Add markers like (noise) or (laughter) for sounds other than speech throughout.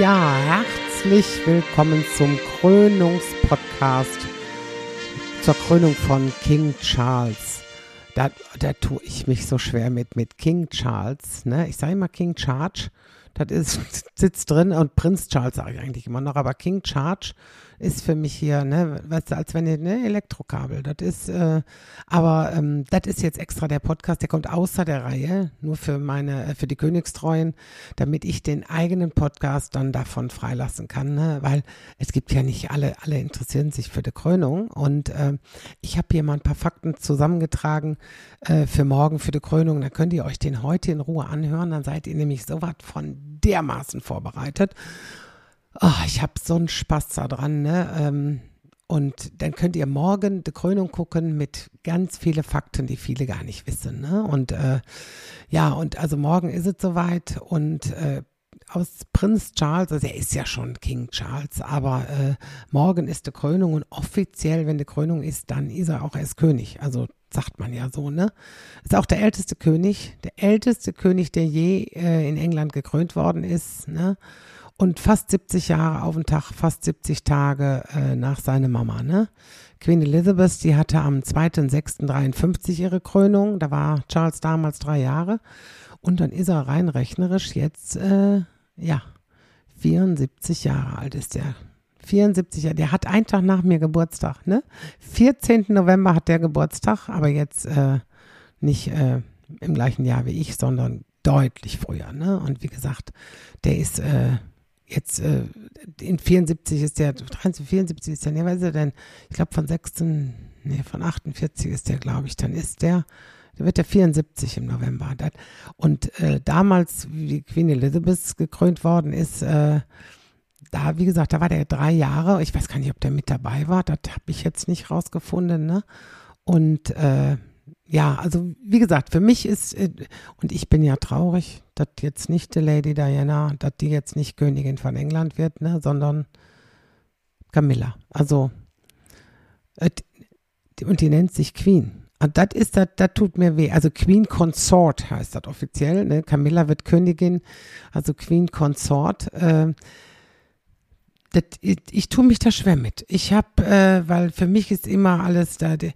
Ja, herzlich willkommen zum Krönungspodcast zur Krönung von King Charles. Da, da tue ich mich so schwer mit, mit King Charles. Ne? Ich sage immer King Charge. Das ist, (laughs) sitzt drin und Prinz Charles sage ich eigentlich immer noch, aber King Charge ist für mich hier, ne, weißt du, als wenn ihr, ne, Elektrokabel. Das ist, äh, aber ähm, das ist jetzt extra der Podcast, der kommt außer der Reihe, nur für meine, äh, für die Königstreuen, damit ich den eigenen Podcast dann davon freilassen kann, ne? weil es gibt ja nicht alle, alle interessieren sich für die Krönung und äh, ich habe hier mal ein paar Fakten zusammengetragen äh, für morgen, für die Krönung. Dann könnt ihr euch den heute in Ruhe anhören, dann seid ihr nämlich so was von dermaßen vorbereitet. Oh, ich habe so einen Spaß daran, ne? Ähm, und dann könnt ihr morgen die Krönung gucken mit ganz vielen Fakten, die viele gar nicht wissen. Ne? Und äh, ja, und also morgen ist es soweit und äh, aus Prinz Charles, also er ist ja schon King Charles, aber äh, morgen ist die Krönung und offiziell, wenn die Krönung ist, dann ist er auch erst König. Also sagt man ja so, ne? Ist auch der älteste König, der älteste König, der je äh, in England gekrönt worden ist, ne? und fast 70 Jahre auf den Tag, fast 70 Tage äh, nach seiner Mama. Ne? Queen Elizabeth, die hatte am 2.6.53 ihre Krönung, da war Charles damals drei Jahre und dann ist er rein rechnerisch jetzt, äh, ja, 74 Jahre alt ist der. 74 Jahre, der hat einen Tag nach mir Geburtstag, ne? 14. November hat der Geburtstag, aber jetzt äh, nicht äh, im gleichen Jahr wie ich, sondern deutlich früher, ne? Und wie gesagt, der ist äh, jetzt äh, in 74 ist der, 73, 74 ist der, ne, weiß er denn, ich glaube von 16, nee, von 48 ist der, glaube ich, dann ist der, der wird der 74 im November. Und äh, damals, wie Queen Elizabeth gekrönt worden ist, äh, da, wie gesagt, da war der drei Jahre. Ich weiß gar nicht, ob der mit dabei war. Das habe ich jetzt nicht rausgefunden. Ne? Und äh, ja, also wie gesagt, für mich ist, äh, und ich bin ja traurig, dass jetzt nicht die Lady Diana, dass die jetzt nicht Königin von England wird, ne, sondern Camilla. Also, und die nennt sich Queen. Und das ist, das tut mir weh. Also Queen Consort heißt das offiziell. Ne? Camilla wird Königin, also Queen Consort. Äh, das, ich, ich tue mich da schwer mit. Ich habe, äh, weil für mich ist immer alles da. Die,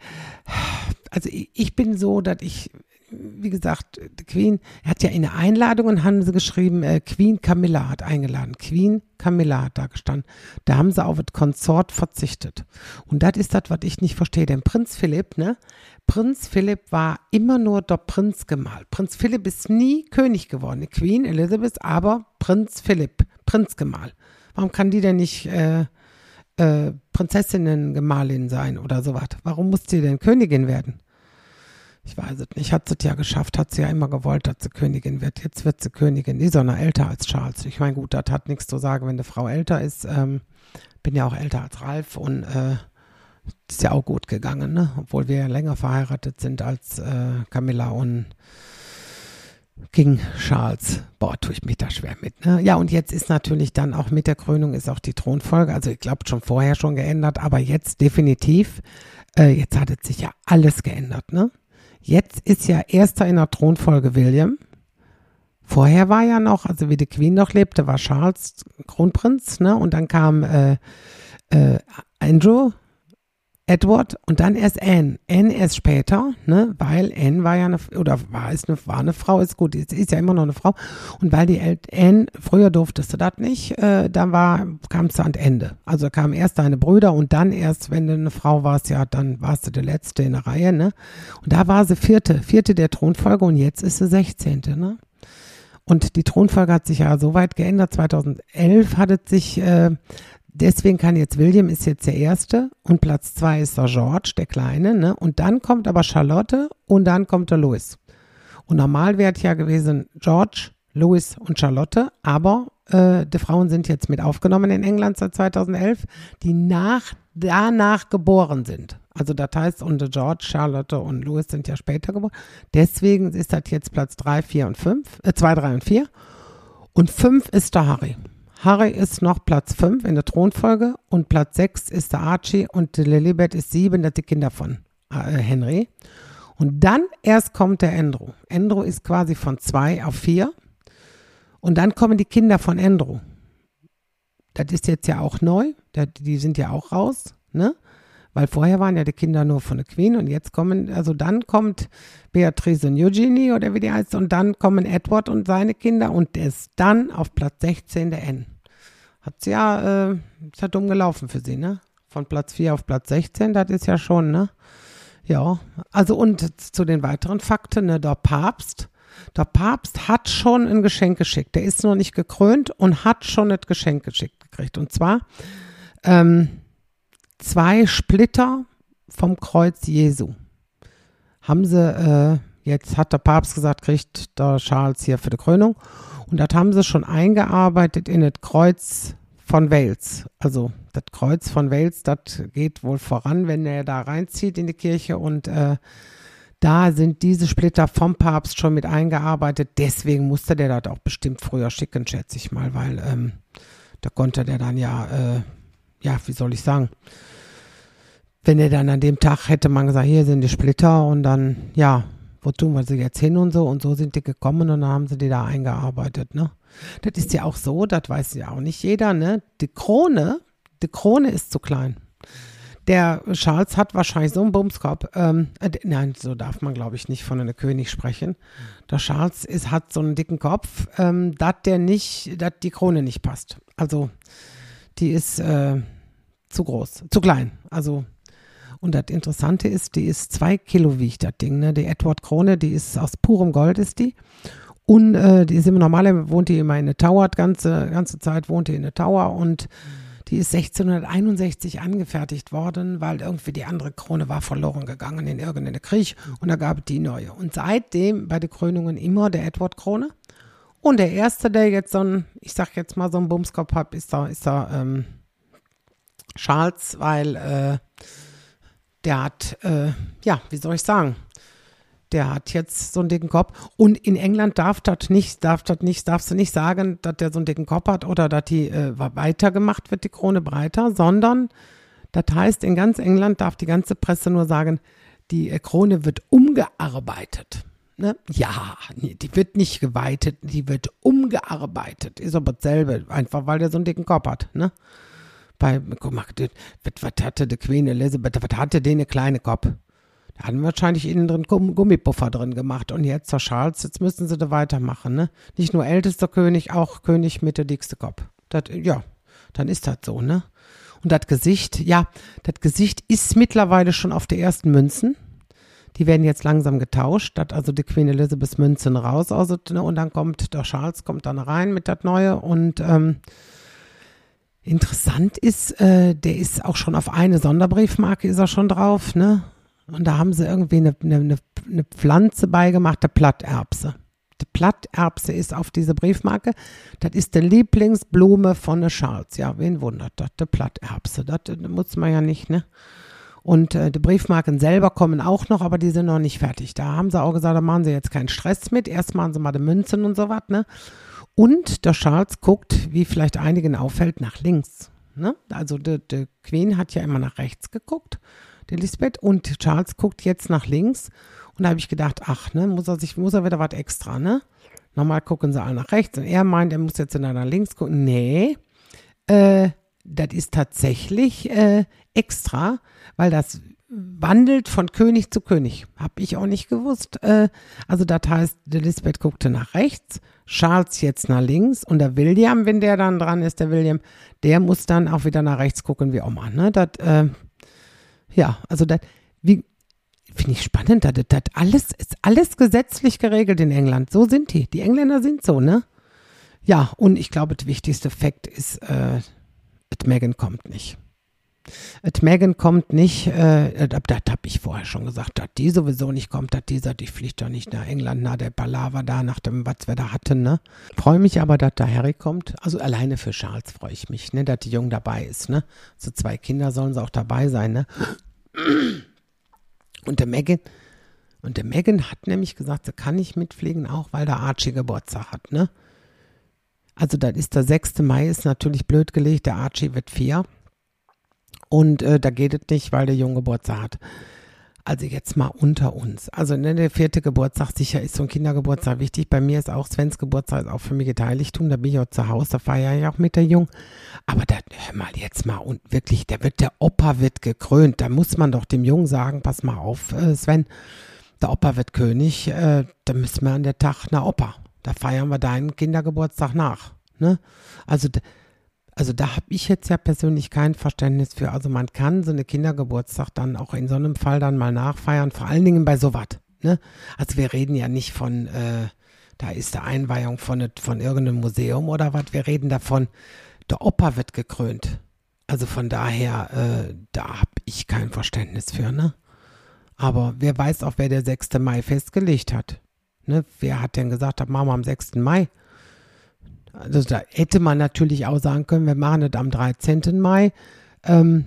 also ich, ich bin so, dass ich, wie gesagt, Queen, er hat ja in der Einladung und haben sie geschrieben, äh, Queen Camilla hat eingeladen. Queen Camilla hat da gestanden. Da haben sie auf das Konsort verzichtet. Und das ist das, was ich nicht verstehe. Denn Prinz Philipp, ne? Prinz Philipp war immer nur der Prinz gemalt. Prinz Philipp ist nie König geworden. Queen Elizabeth, aber Prinz Philipp, Prinz gemalt. Warum kann die denn nicht äh, äh, Prinzessinnen-Gemahlin sein oder sowas? Warum muss sie denn Königin werden? Ich weiß es nicht. Hat sie es ja geschafft, hat sie ja immer gewollt, dass sie Königin wird. Jetzt wird sie Königin. Die ist auch noch älter als Charles. Ich meine, gut, das hat nichts zu sagen, wenn eine Frau älter ist. Ähm, bin ja auch älter als Ralf und äh, ist ja auch gut gegangen, ne? Obwohl wir ja länger verheiratet sind als äh, Camilla und King Charles. Boah, tue ich mich da schwer mit. Ne? Ja, und jetzt ist natürlich dann auch mit der Krönung ist auch die Thronfolge, also ich glaube schon vorher schon geändert, aber jetzt definitiv, äh, jetzt hat es sich ja alles geändert. Ne? Jetzt ist ja erster in der Thronfolge William. Vorher war ja noch, also wie die Queen noch lebte, war Charles Kronprinz, ne? Und dann kam äh, äh, Andrew, Edward und dann erst Anne. Anne erst später, ne, weil Anne war ja eine, oder war es eine, war eine Frau, ist gut, ist, ist ja immer noch eine Frau. Und weil die El Anne, früher durftest du das nicht, äh, dann war, kam es ans Ende. Also kamen erst deine Brüder und dann erst, wenn du eine Frau warst, ja, dann warst du der Letzte in der Reihe, ne. Und da war sie vierte, vierte der Thronfolge und jetzt ist sie sechzehnte, ne. Und die Thronfolge hat sich ja so weit geändert. 2011 hat es sich, äh, deswegen kann jetzt William ist jetzt der Erste und Platz zwei ist der George, der Kleine, ne? Und dann kommt aber Charlotte und dann kommt der Louis. Und normal wäre ja gewesen George, Louis und Charlotte, aber äh, die Frauen sind jetzt mit aufgenommen in England seit 2011, die nach danach geboren sind. Also das heißt, und George, Charlotte und Louis sind ja später geboren. Deswegen ist das jetzt Platz 3, 4 und 5, äh, 2, 3 und 4. Und 5 ist der Harry. Harry ist noch Platz 5 in der Thronfolge und Platz 6 ist der Archie und Lilibet ist 7, das die Kinder von äh, Henry. Und dann erst kommt der Andrew. Andrew ist quasi von 2 auf 4. Und dann kommen die Kinder von Andrew. das ist jetzt ja auch neu, die sind ja auch raus, ne? Weil vorher waren ja die Kinder nur von der Queen und jetzt kommen, also dann kommt Beatrice und Eugenie oder wie die heißt und dann kommen Edward und seine Kinder und ist dann auf Platz 16 der N. Hat sie ja, äh, ist ja dumm gelaufen für sie, ne? Von Platz 4 auf Platz 16, das ist ja schon, ne? Ja, also und zu den weiteren Fakten, ne, der Papst, der Papst hat schon ein Geschenk geschickt. Der ist noch nicht gekrönt und hat schon ein Geschenk geschickt gekriegt. Und zwar ähm, zwei Splitter vom Kreuz Jesu. Haben sie, äh, jetzt hat der Papst gesagt, kriegt der Charles hier für die Krönung. Und das haben sie schon eingearbeitet in das Kreuz von Wales. Also das Kreuz von Wales, das geht wohl voran, wenn er da reinzieht in die Kirche und äh, da sind diese Splitter vom Papst schon mit eingearbeitet. Deswegen musste der das auch bestimmt früher schicken, schätze ich mal, weil ähm, da konnte der dann ja, äh, ja, wie soll ich sagen, wenn er dann an dem Tag hätte man gesagt, hier sind die Splitter und dann, ja, wo tun wir sie jetzt hin und so und so sind die gekommen und dann haben sie die da eingearbeitet, ne? Das ist ja auch so, das weiß ja auch nicht jeder, ne? Die Krone, die Krone ist zu klein. Der Charles hat wahrscheinlich so einen Bumskopf. Ähm, äh, nein, so darf man, glaube ich, nicht von einem König sprechen. Der Charles ist, hat so einen dicken Kopf, ähm, dass der nicht, dass die Krone nicht passt. Also, die ist äh, zu groß, zu klein. Also, und das Interessante ist, die ist zwei Kilo wiegt, das Ding, ne? Die Edward Krone, die ist aus purem Gold, ist die. Und äh, die ist immer normal, wohnt die immer in der Tower, ganze, ganze Zeit wohnt die in der Tower und die ist 1661 angefertigt worden, weil irgendwie die andere Krone war verloren gegangen in irgendeinem Krieg und da gab es die neue. Und seitdem bei den Krönungen immer der Edward-Krone. Und der erste, der jetzt so ein, ich sag jetzt mal so einen Bumskopf hat, ist da, ist da ähm, Charles, weil äh, der hat, äh, ja, wie soll ich sagen, der hat jetzt so einen dicken Kopf. Und in England darf das nicht, darf das nicht, darfst du nicht sagen, dass der so einen dicken Kopf hat oder dass die äh, weiter gemacht wird, die Krone breiter, sondern das heißt, in ganz England darf die ganze Presse nur sagen, die äh, Krone wird umgearbeitet. Ne? Ja, die wird nicht geweitet, die wird umgearbeitet. Ist aber dasselbe, einfach weil der so einen dicken Kopf hat. Ne? Bei, guck mal, was hatte die Queen Elizabeth, was hatte der eine kleine Kopf? Da hatten wahrscheinlich innen drin Gummipuffer drin gemacht. Und jetzt zur Charles, jetzt müssen sie da weitermachen, ne? Nicht nur ältester König, auch König mit der dickste Kopf. Das, ja, dann ist das so, ne? Und das Gesicht, ja, das Gesicht ist mittlerweile schon auf der ersten Münzen. Die werden jetzt langsam getauscht. Das also die Queen Elizabeth Münzen raus. Also, ne, und dann kommt der Charles kommt dann rein mit das Neue. Und ähm, interessant ist, äh, der ist auch schon auf eine Sonderbriefmarke ist er schon drauf, ne? Und da haben sie irgendwie eine, eine, eine Pflanze beigemacht, der Platterbse. Die Platterbse ist auf dieser Briefmarke. Das ist die Lieblingsblume von der Charles. Ja, wen wundert das? Die Platterbse. Das, das muss man ja nicht, ne? Und äh, die Briefmarken selber kommen auch noch, aber die sind noch nicht fertig. Da haben sie auch gesagt, da machen sie jetzt keinen Stress mit. Erst machen sie mal die Münzen und so was, ne? Und der Charles guckt, wie vielleicht einigen auffällt, nach links. Ne? Also die, die Queen hat ja immer nach rechts geguckt der Lisbeth. Und Charles guckt jetzt nach links. Und da habe ich gedacht, ach, ne, muss er sich, muss er wieder was extra, ne? Normal gucken sie alle nach rechts. Und er meint, er muss jetzt nach links gucken. Nee, äh, das ist tatsächlich äh, extra, weil das wandelt von König zu König. Hab ich auch nicht gewusst. Äh, also das heißt, Lisbeth guckte nach rechts, Charles jetzt nach links und der William, wenn der dann dran ist, der William, der muss dann auch wieder nach rechts gucken wie Oma. Ne? Das, äh, ja, also das, wie, finde ich spannend, das, das alles, ist alles gesetzlich geregelt in England. So sind die. Die Engländer sind so, ne? Ja, und ich glaube, der wichtigste Fakt ist, äh, Megan kommt nicht. Megan kommt nicht, äh, das, das habe ich vorher schon gesagt, dass die sowieso nicht kommt, dass die fliegt doch nicht nach England, nach der Palaver da, nach dem, was wir da hatten, ne? Freue mich aber, dass da Harry kommt. Also alleine für Charles freue ich mich, ne, dass die Jung dabei ist, ne? So zwei Kinder sollen sie auch dabei sein, ne? Und der Megan, und der Megan hat nämlich gesagt, sie kann nicht mitfliegen, auch weil der Archie Geburtstag hat, ne? Also das ist der 6. Mai, ist natürlich blöd gelegt, der Archie wird vier. Und äh, da geht es nicht, weil der Junge Geburtstag hat. Also jetzt mal unter uns. Also ne, der vierte Geburtstag, sicher ist so ein Kindergeburtstag wichtig. Bei mir ist auch Svens Geburtstag, ist auch für mich Heiligtum. Da bin ich auch zu Hause, da feiere ich auch mit der Jung. Aber da, hör mal jetzt mal und wirklich, da wird der Opa wird gekrönt. Da muss man doch dem Jungen sagen, pass mal auf, äh, Sven, der Opa wird König, äh, da müssen wir an der Tag na Opa. Da feiern wir deinen Kindergeburtstag nach. Ne? Also also da habe ich jetzt ja persönlich kein Verständnis für. Also man kann so eine Kindergeburtstag dann auch in so einem Fall dann mal nachfeiern, vor allen Dingen bei sowas. Ne? Also wir reden ja nicht von, äh, da ist der Einweihung von, von irgendeinem Museum oder was. Wir reden davon, der Opa wird gekrönt. Also von daher, äh, da habe ich kein Verständnis für, ne? Aber wer weiß auch, wer der 6. Mai festgelegt hat. Ne? Wer hat denn gesagt, das machen wir am 6. Mai? Also da hätte man natürlich auch sagen können, wir machen es am 13. Mai. Ähm,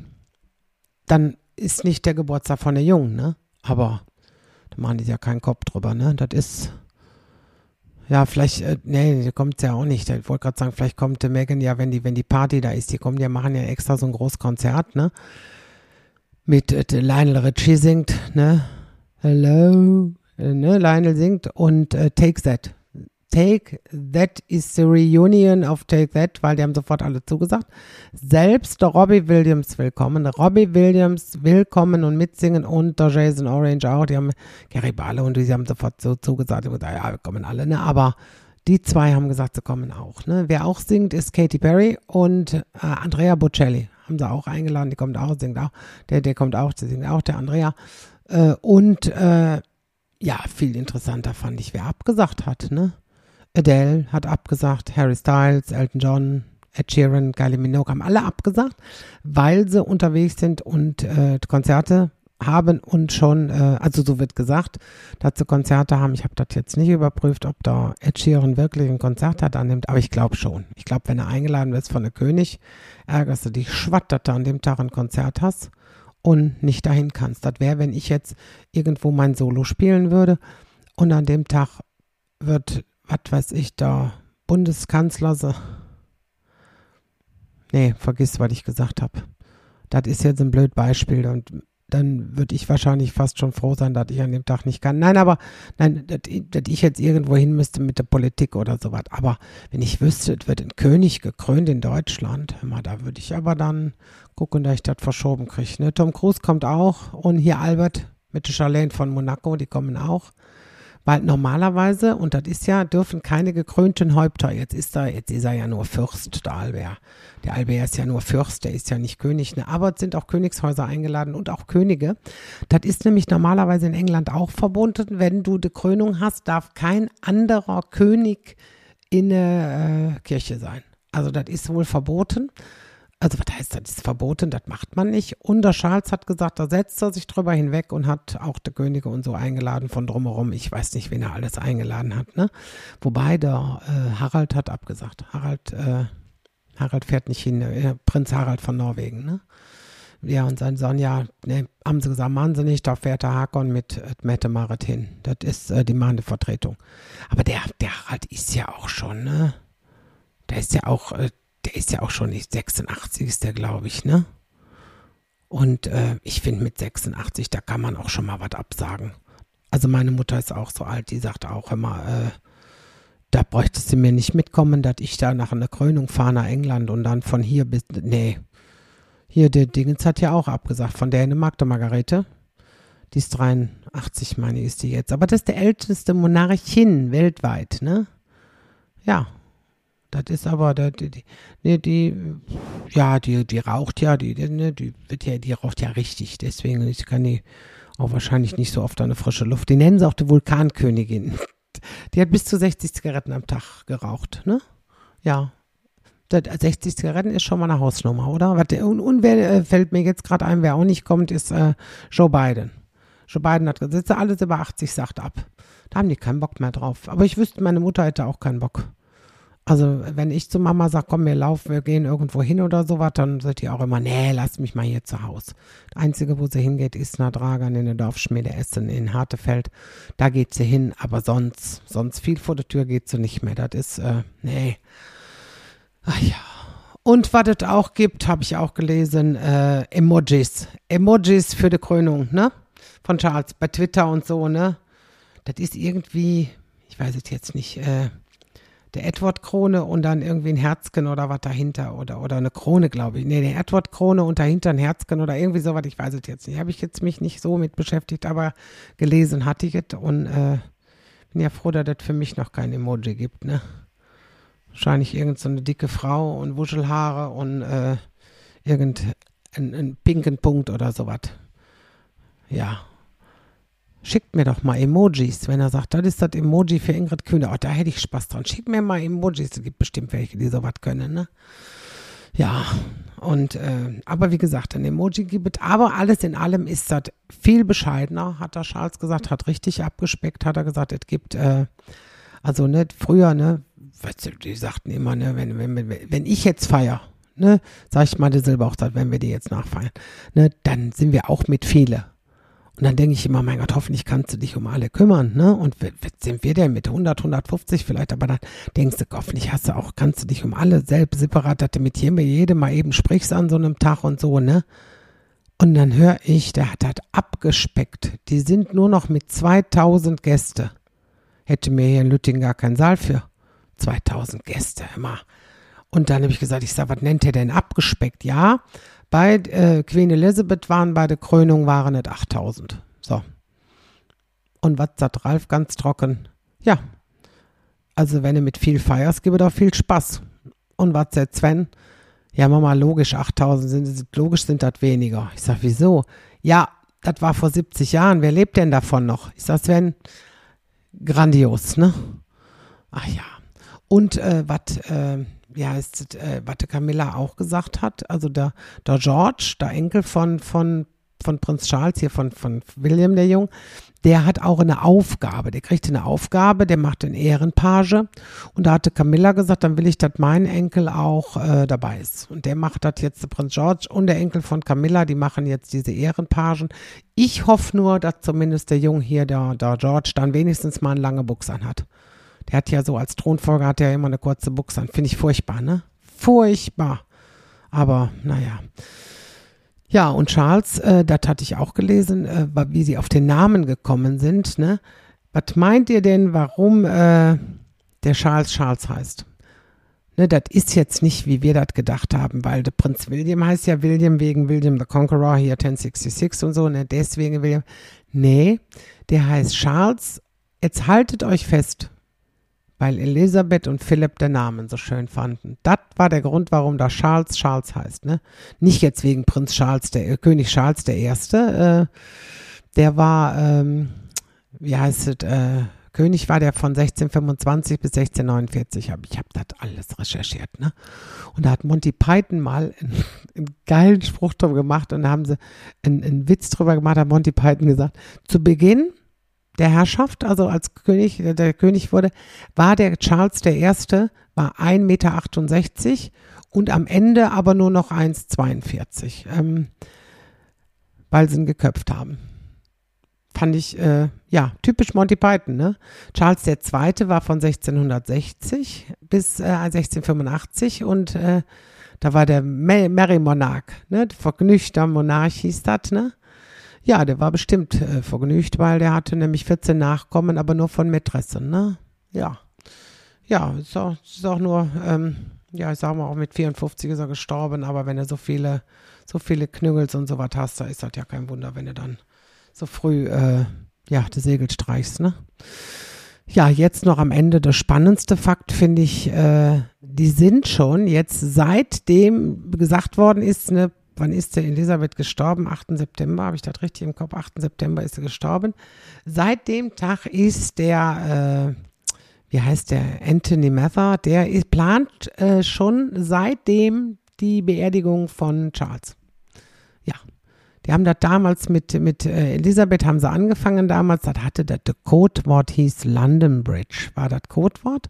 dann ist nicht der Geburtstag von der Jungen, ne? Aber da machen die ja keinen Kopf drüber, ne? Das ist. Ja, vielleicht, äh, nee, kommt ja auch nicht. Ich wollte gerade sagen, vielleicht kommt äh, Megan ja, wenn die, wenn die Party da ist, die kommen, die machen ja extra so ein großes Konzert, ne? Mit äh, Lionel Richie singt, ne? Hello, äh, ne? Lionel singt und äh, Take That Take That is the Reunion of Take That, weil die haben sofort alle zugesagt. Selbst der Robbie Williams willkommen. Robbie Williams willkommen und mitsingen und der Jason Orange auch. Die haben Gary Bale und die haben sofort so zugesagt. Ich gesagt, ja, wir kommen alle, ne? Aber die zwei haben gesagt, sie kommen auch. Ne? Wer auch singt, ist Katy Perry und äh, Andrea Bocelli. Haben sie auch eingeladen, die kommt auch, singt auch. Der, der kommt auch, der singt auch, der Andrea. Äh, und äh, ja, viel interessanter fand ich, wer abgesagt hat, ne? Adele hat abgesagt, Harry Styles, Elton John, Ed Sheeran, Kylie Minogue haben alle abgesagt, weil sie unterwegs sind und äh, Konzerte haben und schon, äh, also so wird gesagt, dass sie Konzerte haben. Ich habe das jetzt nicht überprüft, ob da Ed Sheeran wirklich ein Konzert hat annimmt, aber ich glaube schon. Ich glaube, wenn er eingeladen wird von der König, ärgerst du dich schwatt, dass du an dem Tag ein Konzert hast und nicht dahin kannst. Das wäre, wenn ich jetzt irgendwo mein Solo spielen würde und an dem Tag wird was weiß ich da, Bundeskanzler. Nee, vergiss, was ich gesagt habe. Das ist jetzt ein blöd Beispiel und dann würde ich wahrscheinlich fast schon froh sein, dass ich an dem Tag nicht kann. Nein, aber nein, dass, ich jetzt irgendwo hin müsste mit der Politik oder sowas. Aber wenn ich wüsste, es wird ein König gekrönt in Deutschland, mal, da würde ich aber dann gucken, dass ich das verschoben kriege. Ne? Tom Cruise kommt auch und hier Albert mit Charlene von Monaco, die kommen auch. Weil normalerweise, und das ist ja, dürfen keine gekrönten Häupter, jetzt ist er, jetzt ist er ja nur Fürst, der Albert. Der Albert ist ja nur Fürst, der ist ja nicht König, ne? aber es sind auch Königshäuser eingeladen und auch Könige. Das ist nämlich normalerweise in England auch verbunden. Wenn du die Krönung hast, darf kein anderer König in der äh, Kirche sein. Also das ist wohl verboten also was heißt das, das ist verboten, das macht man nicht. Und der Charles hat gesagt, da setzt er sich drüber hinweg und hat auch die Könige und so eingeladen von drumherum. Ich weiß nicht, wen er alles eingeladen hat. Ne? Wobei der äh, Harald hat abgesagt. Harald, äh, Harald fährt nicht hin, äh, Prinz Harald von Norwegen. Ne? Ja, und sein Sohn, ja, ne, haben sie gesagt, machen sie nicht, da fährt der Hakon mit äh, Mette Marit hin. Das ist äh, die mahnende Vertretung. Aber der, der Harald ist ja auch schon, ne? Der ist ja auch, äh, der ist ja auch schon nicht 86 ist der, glaube ich, ne? Und äh, ich finde mit 86, da kann man auch schon mal was absagen. Also meine Mutter ist auch so alt, die sagt auch immer, äh, da bräuchtest du mir nicht mitkommen, dass ich da nach einer Krönung fahre nach England und dann von hier bis, nee. Hier, der Dingens hat ja auch abgesagt, von Dänemark, der Margarete. Die ist 83, meine ich, ist die jetzt. Aber das ist der älteste Monarchin weltweit, ne? Ja, das ist aber, die, die, die, die, ja, die, die raucht ja, die, die, die wird ja, die raucht ja richtig. Deswegen kann die auch wahrscheinlich nicht so oft eine frische Luft. Die nennen sie auch die Vulkankönigin. Die hat bis zu 60 Zigaretten am Tag geraucht, ne? Ja. 60 Zigaretten ist schon mal eine Hausnummer, oder? Und, und wer äh, fällt mir jetzt gerade ein, wer auch nicht kommt, ist äh, Joe Biden. Joe Biden hat gesagt, alles über 80 sagt ab. Da haben die keinen Bock mehr drauf. Aber ich wüsste, meine Mutter hätte auch keinen Bock. Also wenn ich zu Mama sage, komm, wir laufen, wir gehen irgendwo hin oder sowas, dann sagt die auch immer, nee, lass mich mal hier zu Hause. Das Einzige, wo sie hingeht, ist nach Dragan in der Dorfschmiede Essen in Hartefeld. Da geht sie hin, aber sonst, sonst viel vor der Tür geht sie nicht mehr. Das ist, äh, nee. Ach ja. Und was es auch gibt, habe ich auch gelesen, äh, Emojis. Emojis für die Krönung, ne? von Charles bei Twitter und so, ne? Das ist irgendwie, ich weiß es jetzt nicht, äh, der Edward-Krone und dann irgendwie ein Herzchen oder was dahinter oder, oder eine Krone, glaube ich. Nee, eine Edward-Krone und dahinter ein Herzchen oder irgendwie sowas, ich weiß es jetzt nicht. Habe ich jetzt mich nicht so mit beschäftigt, aber gelesen hatte ich es und äh, bin ja froh, dass es für mich noch kein Emoji gibt, ne? Wahrscheinlich irgendeine so dicke Frau und Wuschelhaare und äh, irgendeinen pinken Punkt oder sowas. Ja, schickt mir doch mal Emojis, wenn er sagt, das ist das Emoji für Ingrid Kühne. Oh, da hätte ich Spaß dran. Schickt mir mal Emojis. Es gibt bestimmt welche, die sowas können, ne? Ja, und äh, aber wie gesagt, ein Emoji gibt es. Aber alles in allem ist das viel bescheidener, hat der Charles gesagt, hat richtig abgespeckt, hat er gesagt, es gibt, äh, also nicht früher, ne, weißt du, die sagten immer, ne, wenn, wenn, wenn ich jetzt feier, ne, sag ich mal die Silberhochzeit, wenn wir die jetzt nachfeiern, ne, dann sind wir auch mit viele. Und dann denke ich immer, mein Gott, hoffentlich kannst du dich um alle kümmern, ne? Und sind wir denn mit 100, 150 vielleicht, aber dann denkst du, hoffentlich hast du auch, kannst du dich um alle selbst separat, dass du mit jedem, mal eben sprichst an so einem Tag und so, ne? Und dann höre ich, der hat halt abgespeckt. Die sind nur noch mit 2000 Gäste. Hätte mir hier in Lüttingen gar keinen Saal für. 2000 Gäste, immer. Und dann habe ich gesagt, ich sage, was nennt ihr denn abgespeckt? Ja, bei äh, Queen Elizabeth waren bei der Krönung waren es 8000. So. Und was sagt Ralf ganz trocken? Ja. Also wenn du mit viel feierst, gibt es auch viel Spaß. Und was sagt Sven? Ja, Mama, logisch, 8000 sind, logisch sind das weniger. Ich sag, wieso? Ja, das war vor 70 Jahren. Wer lebt denn davon noch? Ich sag, Sven, grandios, ne? Ach ja. Und äh, was, äh, wie heißt es, äh, was Camilla auch gesagt hat, also der, der George, der Enkel von, von, von Prinz Charles, hier von, von William der Jung, der hat auch eine Aufgabe. Der kriegt eine Aufgabe, der macht eine Ehrenpage. Und da hatte Camilla gesagt, dann will ich, dass mein Enkel auch äh, dabei ist. Und der macht das jetzt, der Prinz George und der Enkel von Camilla, die machen jetzt diese Ehrenpagen. Ich hoffe nur, dass zumindest der Jung hier, der, der George, dann wenigstens mal eine lange Buchs anhat. Der hat ja so als Thronfolger hat er immer eine kurze Buchse an. Finde ich furchtbar, ne? Furchtbar. Aber naja. Ja, und Charles, äh, das hatte ich auch gelesen, äh, wie sie auf den Namen gekommen sind, ne? Was meint ihr denn, warum äh, der Charles Charles heißt? Ne, das ist jetzt nicht, wie wir das gedacht haben, weil der Prinz William heißt ja William wegen William the Conqueror hier 1066 und so, ne? Deswegen William. Nee, der heißt Charles. Jetzt haltet euch fest weil Elisabeth und Philipp den Namen so schön fanden. Das war der Grund, warum da Charles Charles heißt. Ne? Nicht jetzt wegen Prinz Charles, der äh, König Charles Erste. Äh, der war, ähm, wie heißt es, äh, König war der von 1625 bis 1649. Ich habe das alles recherchiert. Ne? Und da hat Monty Python mal einen, (laughs) einen geilen Spruch drüber gemacht und da haben sie einen, einen Witz drüber gemacht, hat Monty Python gesagt, zu Beginn der Herrschaft, also als König, der König wurde, war der Charles I., war 1,68 Meter und am Ende aber nur noch 1,42, ähm, weil sie ihn geköpft haben. Fand ich, äh, ja, typisch Monty Python, ne? Charles II. war von 1660 bis äh, 1685 und äh, da war der Merry Monarch, ne? Vergnügter Monarch hieß das, ne? Ja, der war bestimmt äh, vergnügt, weil der hatte nämlich 14 Nachkommen, aber nur von Mätressen, ne? Ja. Ja, ist auch, ist auch nur, ähm, ja, ich sag mal, auch mit 54 ist er gestorben, aber wenn du so viele, so viele Knüngels und so was hast, da ist das ja kein Wunder, wenn du dann so früh, äh, ja, die Segel streichst, ne? Ja, jetzt noch am Ende der spannendste Fakt finde ich, äh, die sind schon jetzt seitdem gesagt worden ist, ne, wann ist der Elisabeth gestorben? 8. September, habe ich das richtig im Kopf? 8. September ist sie gestorben. Seit dem Tag ist der, äh, wie heißt der, Anthony Mather, der ist, plant äh, schon seitdem die Beerdigung von Charles. Ja, die haben das damals mit, mit äh, Elisabeth haben sie angefangen damals, das hatte das, Codewort hieß London Bridge, war das Codewort.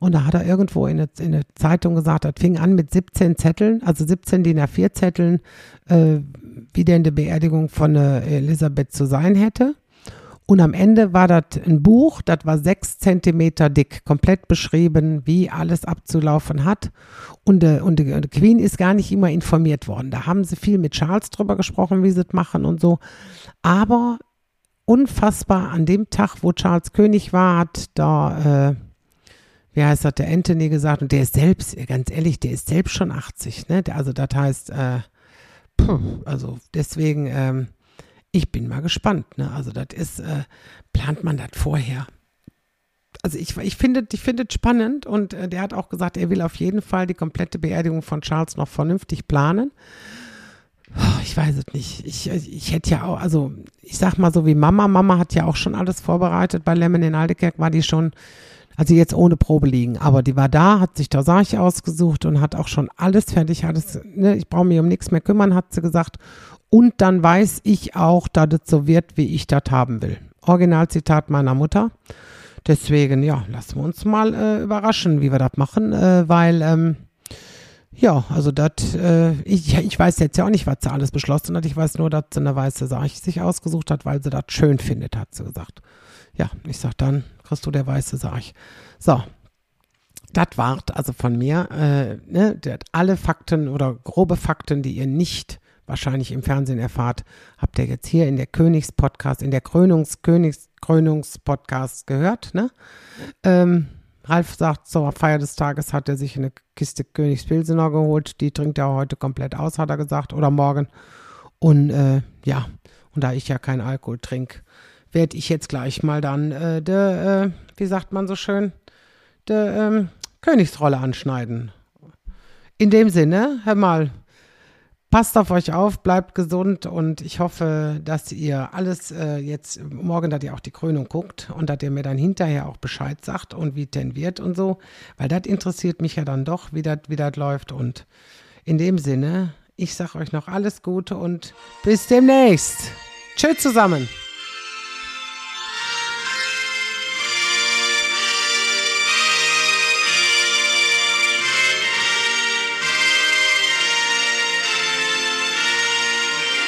Und da hat er irgendwo in der, in Zeitung gesagt, das fing an mit 17 Zetteln, also 17 DIN A4 Zetteln, äh, wie denn die Beerdigung von äh, Elisabeth zu sein hätte. Und am Ende war das ein Buch, das war sechs Zentimeter dick, komplett beschrieben, wie alles abzulaufen hat. Und, äh, und die Queen ist gar nicht immer informiert worden. Da haben sie viel mit Charles drüber gesprochen, wie sie es machen und so. Aber unfassbar. An dem Tag, wo Charles König war, hat da, äh, wie heißt das, der Anthony gesagt, und der ist selbst, ganz ehrlich, der ist selbst schon 80, ne? Der, also das heißt, äh, puh, also deswegen, ähm, ich bin mal gespannt, ne? Also das ist, äh, plant man das vorher? also ich, ich finde ich finde es spannend und äh, der hat auch gesagt, er will auf jeden Fall die komplette Beerdigung von Charles noch vernünftig planen. Oh, ich weiß es nicht. Ich, ich hätte ja auch, also ich sag mal so wie Mama. Mama hat ja auch schon alles vorbereitet. Bei Lemon in Aldekerk war die schon, also jetzt ohne Probe liegen, aber die war da, hat sich Sarch ausgesucht und hat auch schon alles fertig. Alles, ne, ich brauche mich um nichts mehr kümmern, hat sie gesagt. Und dann weiß ich auch, dass es so wird, wie ich das haben will. Originalzitat meiner Mutter. Deswegen, ja, lassen wir uns mal äh, überraschen, wie wir das machen, äh, weil, ähm, ja, also das, äh, ich, ich weiß jetzt ja auch nicht, was sie alles beschlossen hat. Ich weiß nur, dass sie eine weiße Sarch sich ausgesucht hat, weil sie das schön findet, hat sie gesagt. Ja, ich sag dann, kriegst du der weiße Sarch. So, das wart also von mir, äh, ne, alle Fakten oder grobe Fakten, die ihr nicht wahrscheinlich im Fernsehen erfahrt, habt ihr jetzt hier in der Königspodcast, in der Krönungs, Königs, Krönungspodcast gehört. Ne? Ähm, Ralf sagt, zur Feier des Tages hat er sich eine Kiste Königspilsener geholt. Die trinkt er heute komplett aus, hat er gesagt, oder morgen. Und äh, ja, und da ich ja keinen Alkohol trinke, werde ich jetzt gleich mal dann äh, de, äh, wie sagt man so schön, de ähm, Königsrolle anschneiden. In dem Sinne, hör mal, Passt auf euch auf, bleibt gesund und ich hoffe, dass ihr alles äh, jetzt morgen, dass ihr auch die Krönung guckt und dass ihr mir dann hinterher auch Bescheid sagt und wie denn wird und so, weil das interessiert mich ja dann doch, wie das wie läuft und in dem Sinne, ich sage euch noch alles Gute und bis demnächst. Tschüss zusammen.